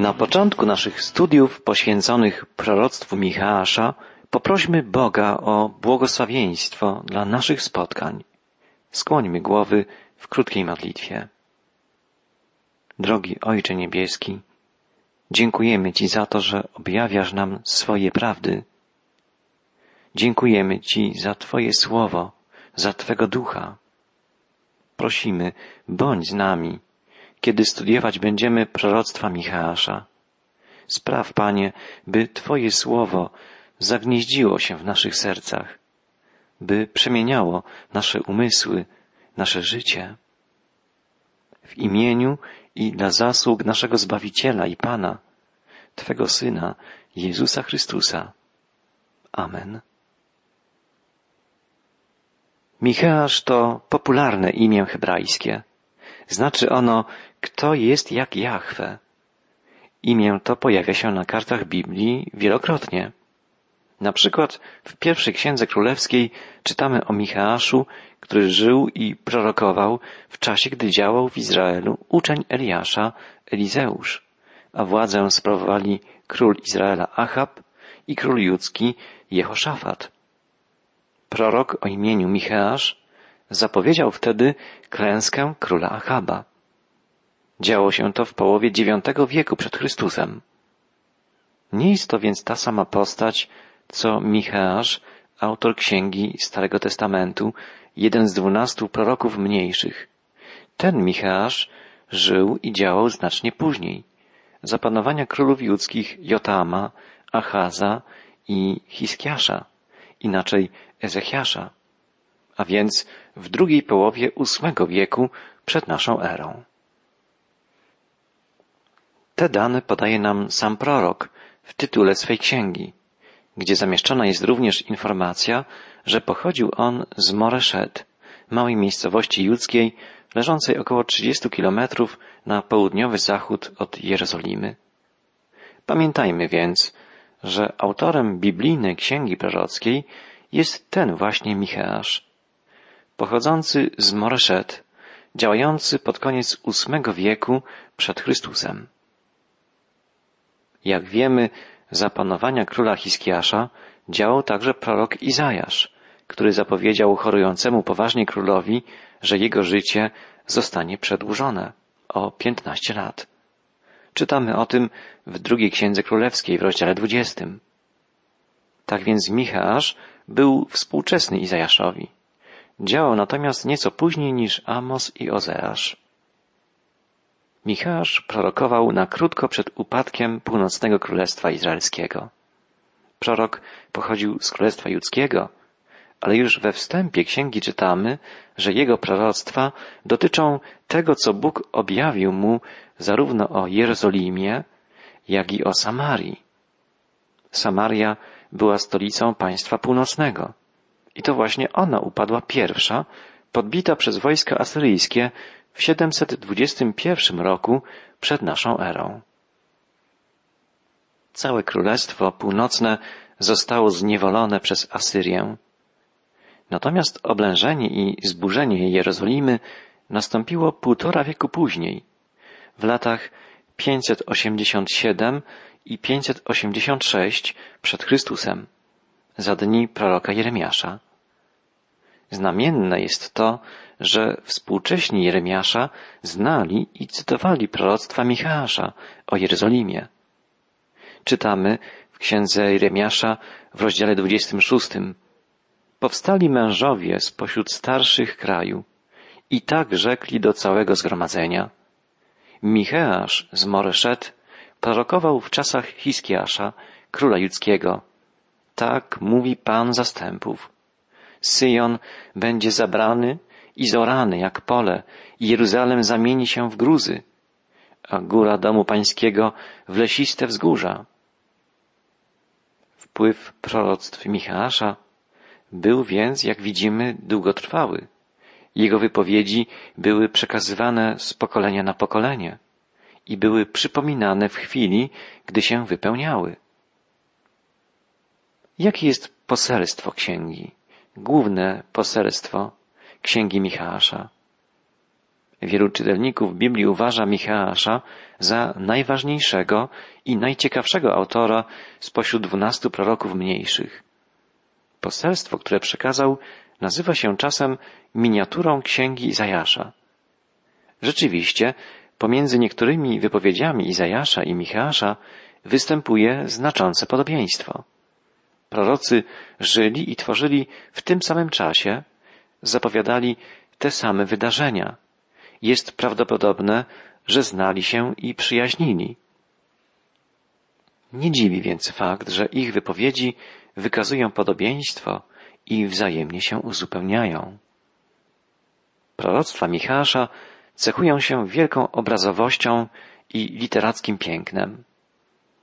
Na początku naszych studiów poświęconych proroctwu Michała poprośmy Boga o błogosławieństwo dla naszych spotkań. Skłońmy głowy w krótkiej modlitwie. Drogi Ojcze Niebieski, dziękujemy Ci za to, że objawiasz nam swoje prawdy. Dziękujemy Ci za Twoje słowo, za Twego ducha. Prosimy, bądź z nami kiedy studiować będziemy proroctwa Michała. Spraw, Panie, by Twoje słowo zagnieździło się w naszych sercach, by przemieniało nasze umysły, nasze życie. W imieniu i dla zasług naszego Zbawiciela i Pana, Twego Syna, Jezusa Chrystusa. Amen. Micheasz to popularne imię hebrajskie. Znaczy ono kto jest jak Jahwe? Imię to pojawia się na kartach Biblii wielokrotnie. Na przykład w pierwszej księdze królewskiej czytamy o Micheaszu, który żył i prorokował w czasie, gdy działał w Izraelu uczeń Eliasza, Elizeusz, a władzę sprawowali król Izraela Achab i król judzki Jehoszafat. Prorok o imieniu Micheasz zapowiedział wtedy klęskę króla Achaba. Działo się to w połowie IX wieku przed Chrystusem. Nie jest to więc ta sama postać, co Micheasz, autor księgi Starego Testamentu, jeden z dwunastu proroków mniejszych. Ten Micheasz żył i działał znacznie później, za panowania królów judzkich Jotama, Achaza i Hiskiasza, inaczej Ezechiasza, a więc w drugiej połowie ósmego wieku przed naszą erą. Te dane podaje nam sam prorok w tytule swej księgi, gdzie zamieszczona jest również informacja, że pochodził on z Moreszet, małej miejscowości judzkiej, leżącej około 30 kilometrów na południowy zachód od Jerozolimy. Pamiętajmy więc, że autorem biblijnej księgi prorockiej jest ten właśnie Micheasz, pochodzący z Moreszet, działający pod koniec ósmego wieku przed Chrystusem. Jak wiemy, za panowania króla Hiskiasza działał także prorok Izajasz, który zapowiedział chorującemu poważnie królowi, że jego życie zostanie przedłużone o piętnaście lat. Czytamy o tym w drugiej księdze królewskiej w rozdziale dwudziestym. Tak więc Micheasz był współczesny Izajaszowi. Działał natomiast nieco później niż Amos i Ozeasz. Michasz prorokował na krótko przed upadkiem północnego królestwa izraelskiego. Prorok pochodził z królestwa judzkiego, ale już we wstępie księgi czytamy, że jego proroctwa dotyczą tego, co Bóg objawił mu zarówno o Jerozolimie, jak i o Samarii. Samaria była stolicą państwa północnego. I to właśnie ona upadła pierwsza, podbita przez wojska asyryjskie w 721 roku przed naszą erą. Całe Królestwo Północne zostało zniewolone przez Asyrię. Natomiast oblężenie i zburzenie Jerozolimy nastąpiło półtora wieku później, w latach 587 i 586 przed Chrystusem, za dni proroka Jeremiasza. Znamienne jest to, że współcześni Jeremiasza znali i cytowali proroctwa Michała o Jerozolimie. Czytamy w księdze Jeremiasza w rozdziale 26. Powstali mężowie spośród starszych kraju i tak rzekli do całego zgromadzenia. Micheasz z Moreszet prorokował w czasach Hiskiasza, króla judzkiego. Tak mówi Pan zastępów. Syjon będzie zabrany i zorany jak pole i Jeruzalem zamieni się w gruzy, a góra domu pańskiego w lesiste wzgórza. Wpływ proroctw Michała był więc, jak widzimy, długotrwały. Jego wypowiedzi były przekazywane z pokolenia na pokolenie i były przypominane w chwili, gdy się wypełniały. Jakie jest poselstwo księgi? Główne poselstwo księgi Michała. Wielu czytelników Biblii uważa Micheasza za najważniejszego i najciekawszego autora spośród dwunastu proroków mniejszych. Poselstwo, które przekazał, nazywa się czasem miniaturą księgi Izajasza. Rzeczywiście, pomiędzy niektórymi wypowiedziami Izajasza i Micheasza występuje znaczące podobieństwo. Prorocy żyli i tworzyli w tym samym czasie, zapowiadali te same wydarzenia. Jest prawdopodobne, że znali się i przyjaźnili. Nie dziwi więc fakt, że ich wypowiedzi wykazują podobieństwo i wzajemnie się uzupełniają. Proroctwa Michała cechują się wielką obrazowością i literackim pięknem.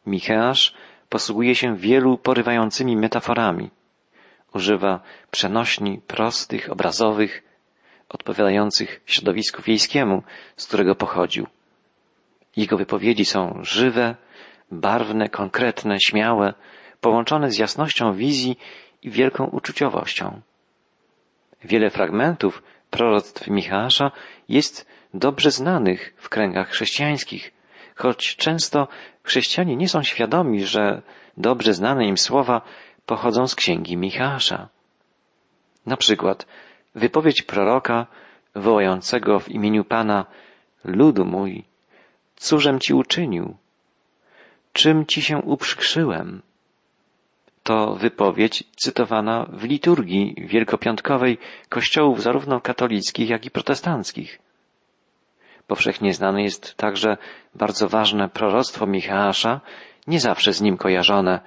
Micheasz posługuje się wielu porywającymi metaforami. Używa przenośni, prostych, obrazowych, odpowiadających środowisku wiejskiemu, z którego pochodził. Jego wypowiedzi są żywe, barwne, konkretne, śmiałe, połączone z jasnością wizji i wielką uczuciowością. Wiele fragmentów proroctw Michała jest dobrze znanych w kręgach chrześcijańskich, choć często chrześcijanie nie są świadomi, że dobrze znane im słowa pochodzą z księgi Michała. Na przykład wypowiedź proroka wołającego w imieniu Pana ludu mój, cóżem ci uczynił? Czym ci się uprzykrzyłem? To wypowiedź cytowana w liturgii wielkopiątkowej kościołów zarówno katolickich, jak i protestanckich. Powszechnie znane jest także bardzo ważne proroctwo Michała, nie zawsze z nim kojarzone,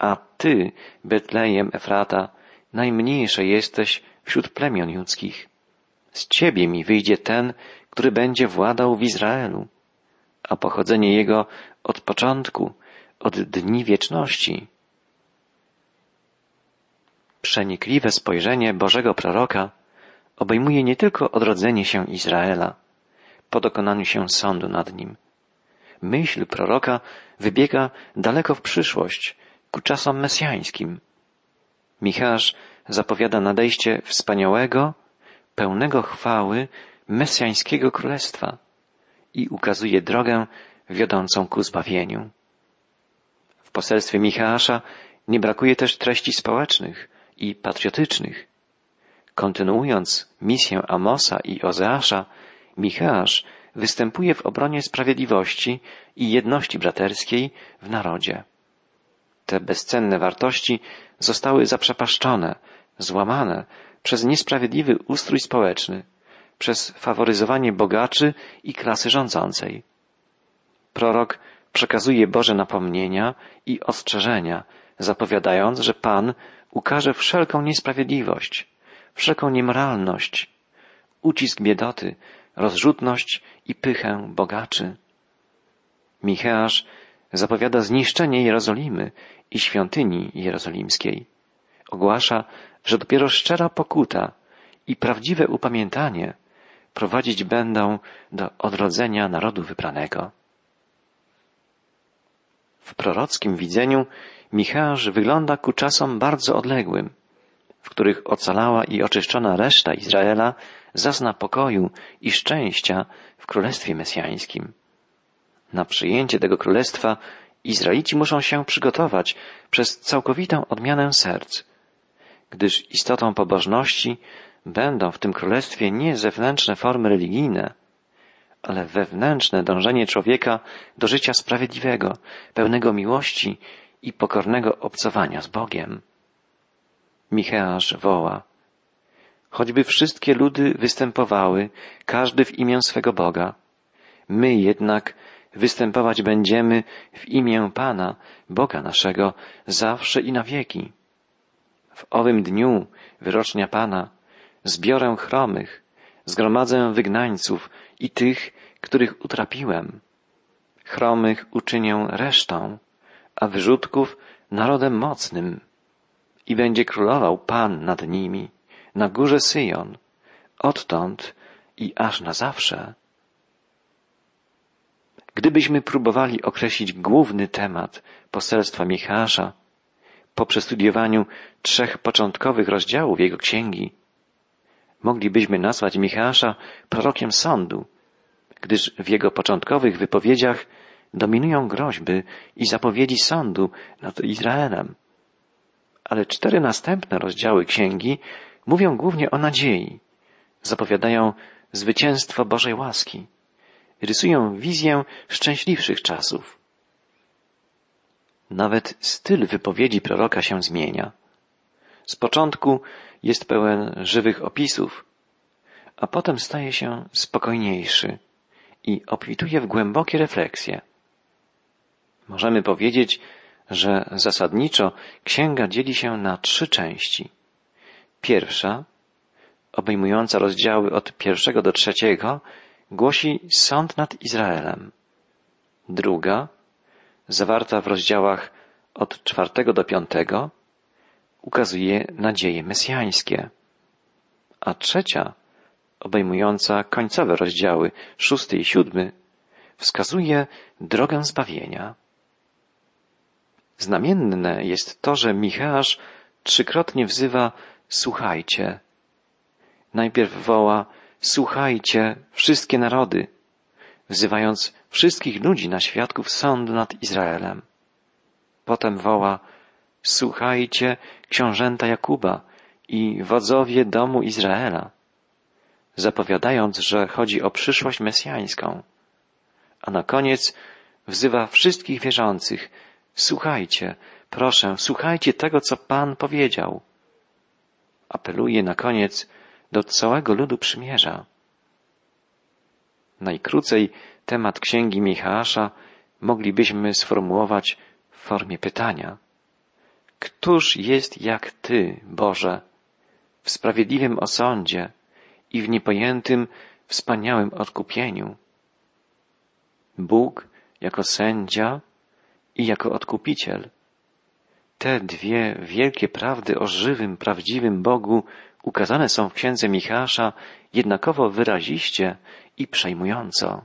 a ty, Betlejem Efrata, najmniejsze jesteś wśród plemion judzkich. Z ciebie mi wyjdzie ten, który będzie władał w Izraelu, a pochodzenie jego od początku, od dni wieczności. Przenikliwe spojrzenie Bożego proroka obejmuje nie tylko odrodzenie się Izraela, po dokonaniu się sądu nad nim. Myśl proroka wybiega daleko w przyszłość, ku czasom mesjańskim. Michasz zapowiada nadejście wspaniałego, pełnego chwały mesjańskiego królestwa i ukazuje drogę wiodącą ku zbawieniu. W poselstwie Michała nie brakuje też treści społecznych i patriotycznych. Kontynuując misję Amosa i Ozeasza, Micheasz występuje w obronie sprawiedliwości i jedności braterskiej w narodzie. Te bezcenne wartości zostały zaprzepaszczone, złamane przez niesprawiedliwy ustrój społeczny, przez faworyzowanie bogaczy i klasy rządzącej. Prorok przekazuje Boże napomnienia i ostrzeżenia, zapowiadając, że Pan ukaże wszelką niesprawiedliwość, wszelką niemoralność, ucisk biedoty, rozrzutność i pychę bogaczy. Micheasz zapowiada zniszczenie Jerozolimy i świątyni jerozolimskiej. Ogłasza, że dopiero szczera pokuta i prawdziwe upamiętanie prowadzić będą do odrodzenia narodu wybranego. W prorockim widzeniu Michasz wygląda ku czasom bardzo odległym, w których ocalała i oczyszczona reszta Izraela zazna pokoju i szczęścia w Królestwie Mesjańskim. Na przyjęcie tego Królestwa Izraelici muszą się przygotować przez całkowitą odmianę serc, gdyż istotą pobożności będą w tym Królestwie nie zewnętrzne formy religijne, ale wewnętrzne dążenie człowieka do życia sprawiedliwego, pełnego miłości i pokornego obcowania z Bogiem. Micheasz woła, choćby wszystkie ludy występowały, każdy w imię swego Boga, my jednak występować będziemy w imię Pana, Boga naszego, zawsze i na wieki. W owym dniu wyrocznia Pana zbiorę chromych, zgromadzę wygnańców i tych, których utrapiłem. Chromych uczynię resztą, a wyrzutków narodem mocnym. I będzie królował Pan nad nimi, na górze Syjon, odtąd i aż na zawsze. Gdybyśmy próbowali określić główny temat poselstwa Michała po przestudiowaniu trzech początkowych rozdziałów jego księgi, Moglibyśmy nazwać Michała prorokiem sądu, gdyż w jego początkowych wypowiedziach dominują groźby i zapowiedzi sądu nad Izraelem. Ale cztery następne rozdziały księgi mówią głównie o nadziei, zapowiadają zwycięstwo Bożej łaski, rysują wizję szczęśliwszych czasów. Nawet styl wypowiedzi proroka się zmienia. Z początku jest pełen żywych opisów, a potem staje się spokojniejszy i obfituje w głębokie refleksje. Możemy powiedzieć, że zasadniczo księga dzieli się na trzy części. Pierwsza, obejmująca rozdziały od pierwszego do trzeciego, głosi sąd nad Izraelem. Druga, zawarta w rozdziałach od czwartego do piątego, ukazuje nadzieje mesjańskie. A trzecia, obejmująca końcowe rozdziały szósty i siódmy, wskazuje drogę zbawienia. Znamienne jest to, że Micheasz trzykrotnie wzywa słuchajcie. Najpierw woła słuchajcie wszystkie narody, wzywając wszystkich ludzi na świadków sądu nad Izraelem. Potem woła słuchajcie książęta Jakuba i wodzowie domu Izraela, zapowiadając, że chodzi o przyszłość mesjańską. A na koniec wzywa wszystkich wierzących, słuchajcie, proszę, słuchajcie tego, co Pan powiedział. Apeluje na koniec do całego ludu przymierza. Najkrócej temat księgi Michała moglibyśmy sformułować w formie pytania. Któż jest jak Ty, Boże, w sprawiedliwym osądzie i w niepojętym, wspaniałym odkupieniu? Bóg jako sędzia i jako odkupiciel. Te dwie wielkie prawdy o żywym, prawdziwym Bogu ukazane są w księdze Michała jednakowo wyraziście i przejmująco.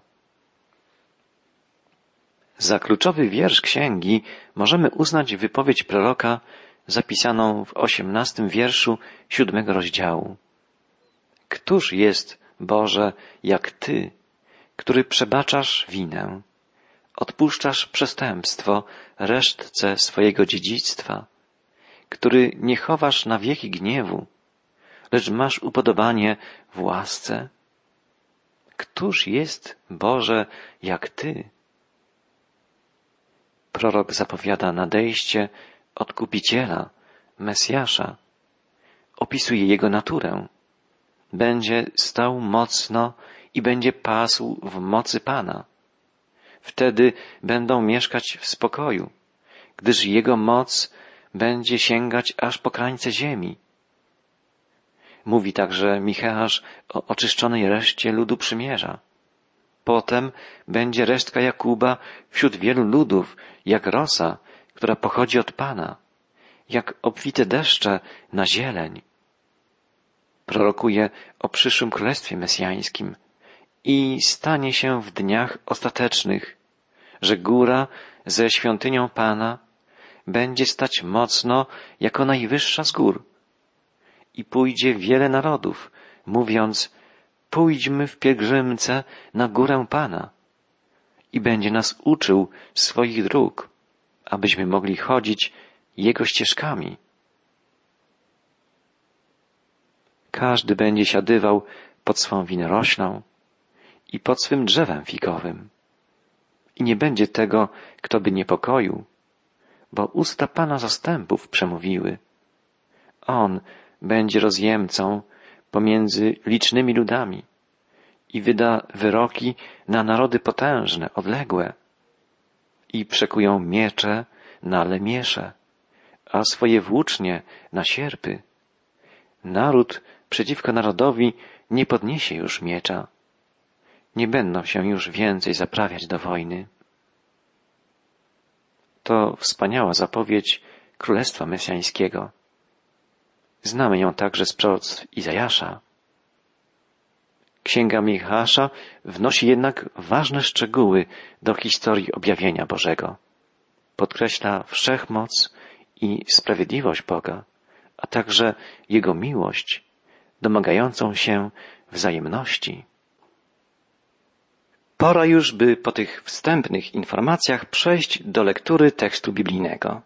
Za kluczowy wiersz księgi możemy uznać wypowiedź proroka zapisaną w osiemnastym wierszu siódmego rozdziału. Któż jest, Boże, jak Ty, który przebaczasz winę, odpuszczasz przestępstwo resztce swojego dziedzictwa, który nie chowasz na wieki gniewu, lecz masz upodobanie w łasce? Któż jest, Boże, jak Ty? Prorok zapowiada nadejście odkupiciela, Mesjasza. Opisuje jego naturę. Będzie stał mocno i będzie pasł w mocy Pana. Wtedy będą mieszkać w spokoju, gdyż jego moc będzie sięgać aż po krańce ziemi. Mówi także Micheasz o oczyszczonej reszcie ludu przymierza. Potem będzie resztka Jakuba wśród wielu ludów, jak rosa, która pochodzi od Pana, jak obfite deszcze na zieleń. Prorokuje o przyszłym królestwie mesjańskim i stanie się w dniach ostatecznych, że góra ze świątynią Pana będzie stać mocno jako najwyższa z gór i pójdzie wiele narodów, mówiąc, pójdźmy w pielgrzymce na górę Pana i będzie nas uczył swoich dróg, abyśmy mogli chodzić Jego ścieżkami. Każdy będzie siadywał pod swą winoroślą i pod swym drzewem figowym. I nie będzie tego, kto by niepokoił, bo usta Pana zastępów przemówiły. On będzie rozjemcą pomiędzy licznymi ludami i wyda wyroki na narody potężne, odległe i przekują miecze na lemiesze, a swoje włócznie na sierpy. Naród przeciwko narodowi nie podniesie już miecza. Nie będą się już więcej zaprawiać do wojny. To wspaniała zapowiedź Królestwa Mesjańskiego. Znamy ją także z proroctw Izajasza. Księga Michała wnosi jednak ważne szczegóły do historii objawienia Bożego. Podkreśla wszechmoc i sprawiedliwość Boga, a także Jego miłość domagającą się wzajemności. Pora już, by po tych wstępnych informacjach przejść do lektury tekstu biblijnego.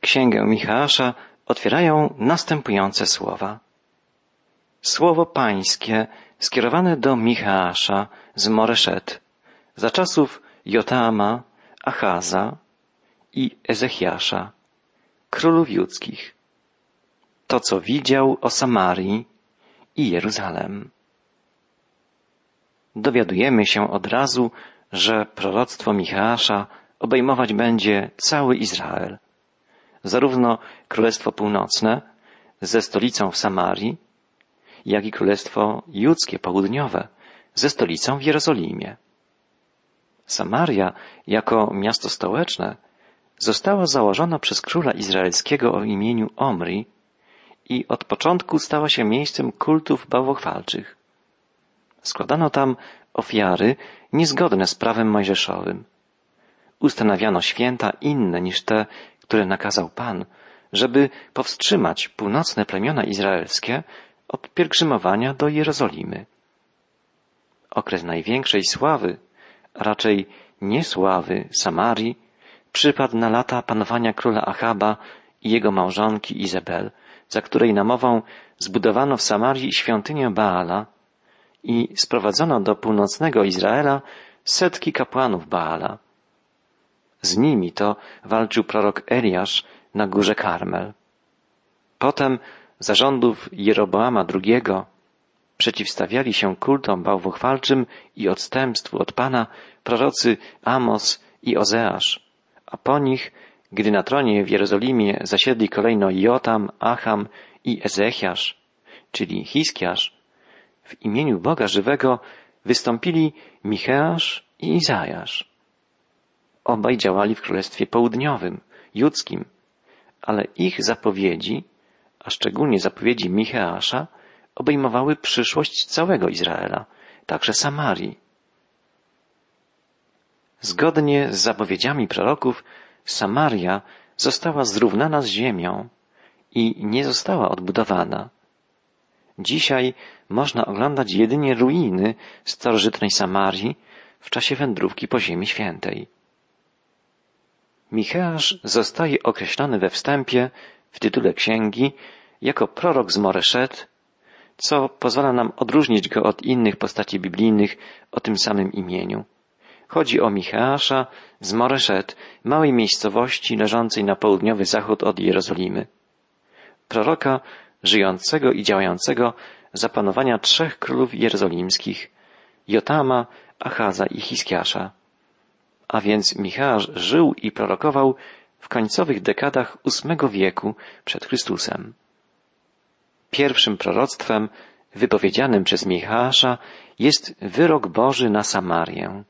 Księgę Michała otwierają następujące słowa. Słowo pańskie skierowane do Michała z Moreszet za czasów Jotama, Achaza i Ezechiasza, królów judzkich. To, co widział o Samarii i Jeruzalem. Dowiadujemy się od razu, że proroctwo Michała obejmować będzie cały Izrael. Zarówno Królestwo Północne ze stolicą w Samarii, jak i Królestwo Judzkie Południowe ze stolicą w Jerozolimie. Samaria jako miasto stołeczne została założona przez króla izraelskiego o imieniu Omri i od początku stała się miejscem kultów bałwochwalczych. Składano tam ofiary niezgodne z prawem mojżeszowym. Ustanawiano święta inne niż te, które nakazał Pan, żeby powstrzymać północne plemiona izraelskie od pielgrzymowania do Jerozolimy. Okres największej sławy, a raczej niesławy Samarii, przypadł na lata panowania króla Achaba i jego małżonki Izabel, za której namową zbudowano w Samarii świątynię Baala i sprowadzono do północnego Izraela setki kapłanów Baala. Z nimi to walczył prorok Eliasz na górze Karmel. Potem zarządów Jeroboama II przeciwstawiali się kultom bałwochwalczym i odstępstwu od Pana prorocy Amos i Ozeasz, a po nich, gdy na tronie w Jerozolimie zasiedli kolejno Jotam, Acham i Ezechiasz, czyli Hiskiasz, w imieniu Boga żywego wystąpili Micheasz i Izajasz. Obaj działali w Królestwie Południowym, Judzkim, ale ich zapowiedzi, a szczególnie zapowiedzi Micheasza, obejmowały przyszłość całego Izraela, także Samarii. Zgodnie z zapowiedziami proroków, Samaria została zrównana z ziemią i nie została odbudowana. Dzisiaj można oglądać jedynie ruiny starożytnej Samarii w czasie wędrówki po Ziemi Świętej. Micheasz zostaje określony we wstępie w tytule księgi jako prorok z Moreszet, co pozwala nam odróżnić go od innych postaci biblijnych o tym samym imieniu. Chodzi o Micheasza z Moreszet, małej miejscowości leżącej na południowy zachód od Jerozolimy. Proroka żyjącego i działającego za panowania trzech królów jerozolimskich, Jotama, Achaza i Hiskiasza. A więc Michał żył i prorokował w końcowych dekadach ósmego wieku przed Chrystusem. Pierwszym proroctwem wypowiedzianym przez Michała jest wyrok Boży na Samarię.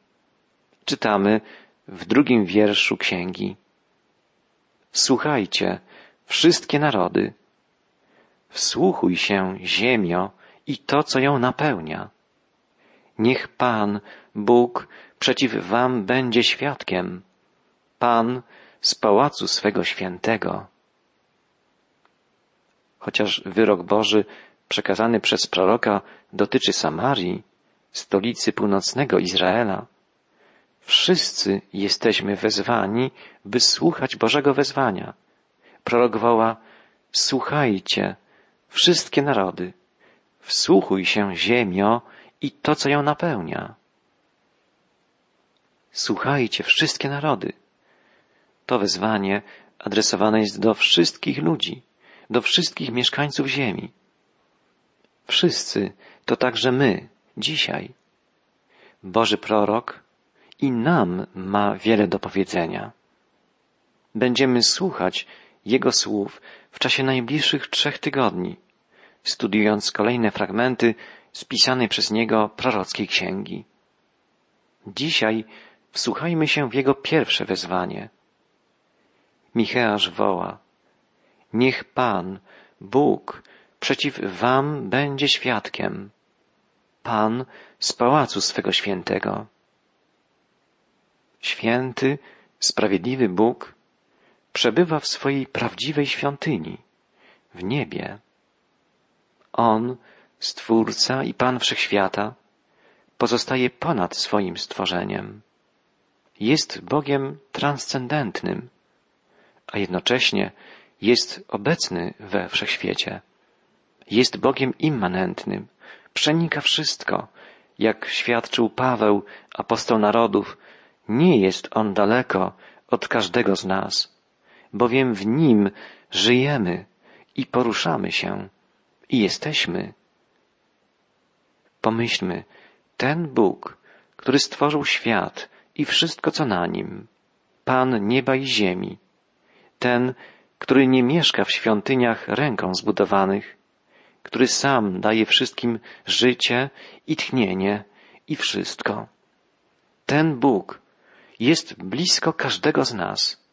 Czytamy w drugim wierszu księgi. Słuchajcie, wszystkie narody, Wsłuchuj się, ziemio, i to, co ją napełnia. Niech Pan, Bóg, przeciw wam będzie świadkiem. Pan z pałacu swego świętego. Chociaż wyrok Boży przekazany przez proroka dotyczy Samarii, stolicy północnego Izraela, wszyscy jesteśmy wezwani, by słuchać Bożego wezwania. Prorok woła, słuchajcie, wszystkie narody. Wsłuchuj się, ziemio, i to, co ją napełnia. Słuchajcie, wszystkie narody. To wezwanie adresowane jest do wszystkich ludzi, do wszystkich mieszkańców ziemi. Wszyscy to także my, dzisiaj. Boży prorok i nam ma wiele do powiedzenia. Będziemy słuchać Jego słów w czasie najbliższych trzech tygodni, studiując kolejne fragmenty spisanej przez niego prorockiej księgi. Dzisiaj wsłuchajmy się w jego pierwsze wezwanie. Micheasz woła, niech Pan, Bóg, przeciw wam będzie świadkiem. Pan z pałacu swego świętego. Święty, sprawiedliwy Bóg przebywa w swojej prawdziwej świątyni, w niebie. On, Stwórca i Pan Wszechświata, pozostaje ponad swoim stworzeniem. Jest Bogiem transcendentnym, a jednocześnie jest obecny we wszechświecie. Jest Bogiem immanentnym, przenika wszystko. Jak świadczył Paweł, apostoł narodów, nie jest On daleko od każdego z nas, bowiem w Nim żyjemy i poruszamy się i jesteśmy. Pomyślmy, ten Bóg, który stworzył świat i wszystko, co na nim, Pan nieba i ziemi, ten, który nie mieszka w świątyniach ręką zbudowanych, który sam daje wszystkim życie i tchnienie i wszystko. Ten Bóg jest blisko każdego z nas.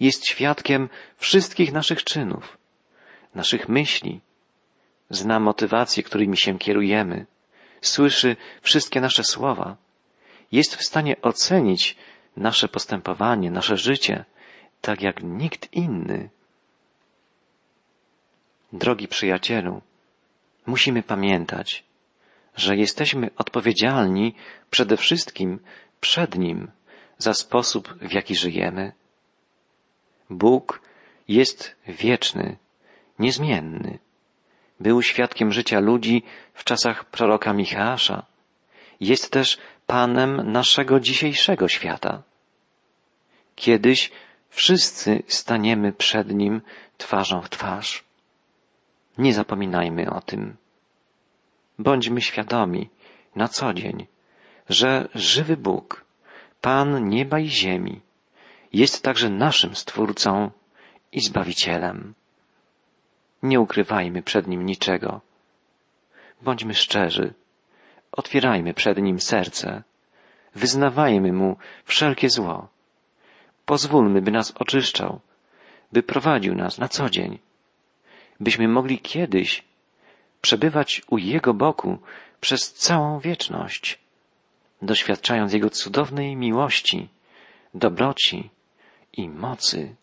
Jest świadkiem wszystkich naszych czynów, naszych myśli. Zna motywacje, którymi się kierujemy. Słyszy wszystkie nasze słowa. Jest w stanie ocenić nasze postępowanie, nasze życie, tak jak nikt inny. Drogi przyjacielu, musimy pamiętać, że jesteśmy odpowiedzialni przede wszystkim przed Nim za sposób, w jaki żyjemy. Bóg jest wieczny, niezmienny. Był świadkiem życia ludzi w czasach proroka Michała. Jest też Panem naszego dzisiejszego świata. Kiedyś wszyscy staniemy przed Nim twarzą w twarz. Nie zapominajmy o tym. Bądźmy świadomi na co dzień, że żywy Bóg, Pan nieba i ziemi, jest także naszym Stwórcą i Zbawicielem. Nie ukrywajmy przed Nim niczego. Bądźmy szczerzy. Otwierajmy przed Nim serce. Wyznawajmy Mu wszelkie zło. Pozwólmy, by nas oczyszczał, by prowadził nas na co dzień byśmy mogli kiedyś przebywać u Jego boku przez całą wieczność, doświadczając Jego cudownej miłości, dobroci i mocy.